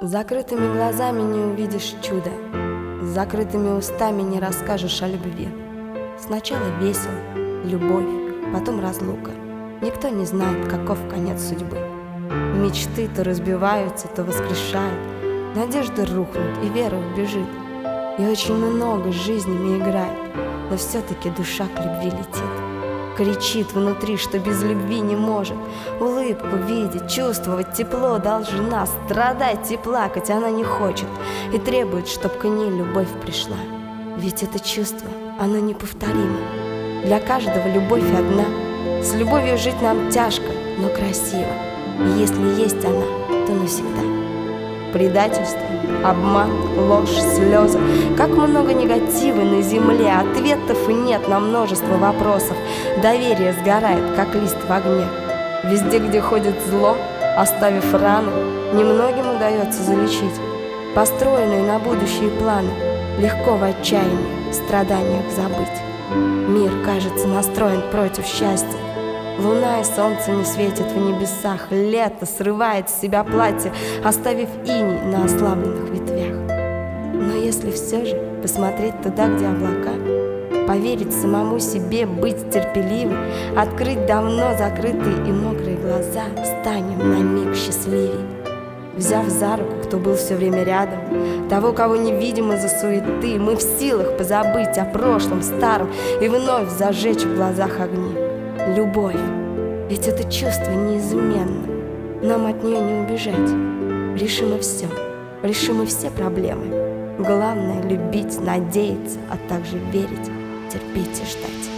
Закрытыми глазами не увидишь чудо, с закрытыми устами не расскажешь о любви. Сначала весело, любовь, потом разлука. Никто не знает, каков конец судьбы. Мечты то разбиваются, то воскрешают, надежды рухнут и вера убежит. И очень много жизнями играет, но все-таки душа к любви летит. Кричит внутри, что без любви не может. Улыбку видеть, чувствовать тепло должна Страдать и плакать она не хочет. И требует, чтоб к ней любовь пришла. Ведь это чувство, оно неповторимо. Для каждого любовь одна. С любовью жить нам тяжко, но красиво. И если есть она, то навсегда Предательство, обман, ложь, слезы. Как много негатива на земле Ответов нет на множество вопросов. Доверие сгорает, как лист в огне. Везде, где ходит зло, оставив раны Немногим удается залечить. Построенные на будущие планы Легко в отчаянии, страданиях забыть. Мир, кажется, настроен против счастья Луна и солнце не светят в небесах. Лето срывает с себя платье Оставив иней на ослабленных ветвях. Но если все же посмотреть туда, где облака Поверить самому себе, быть терпеливым Открыть давно закрытые и мокрые глаза Станем на миг счастливей. Взяв за руку, кто был все время рядом Того, кого не видим из-за суеты Мы в силах позабыть о прошлом старом И вновь зажечь в глазах огни любовь. Ведь это чувство неизменно. Нам от нее не убежать. Решимо все. Решимы все проблемы. Главное — любить, надеяться, а также верить, терпеть и ждать.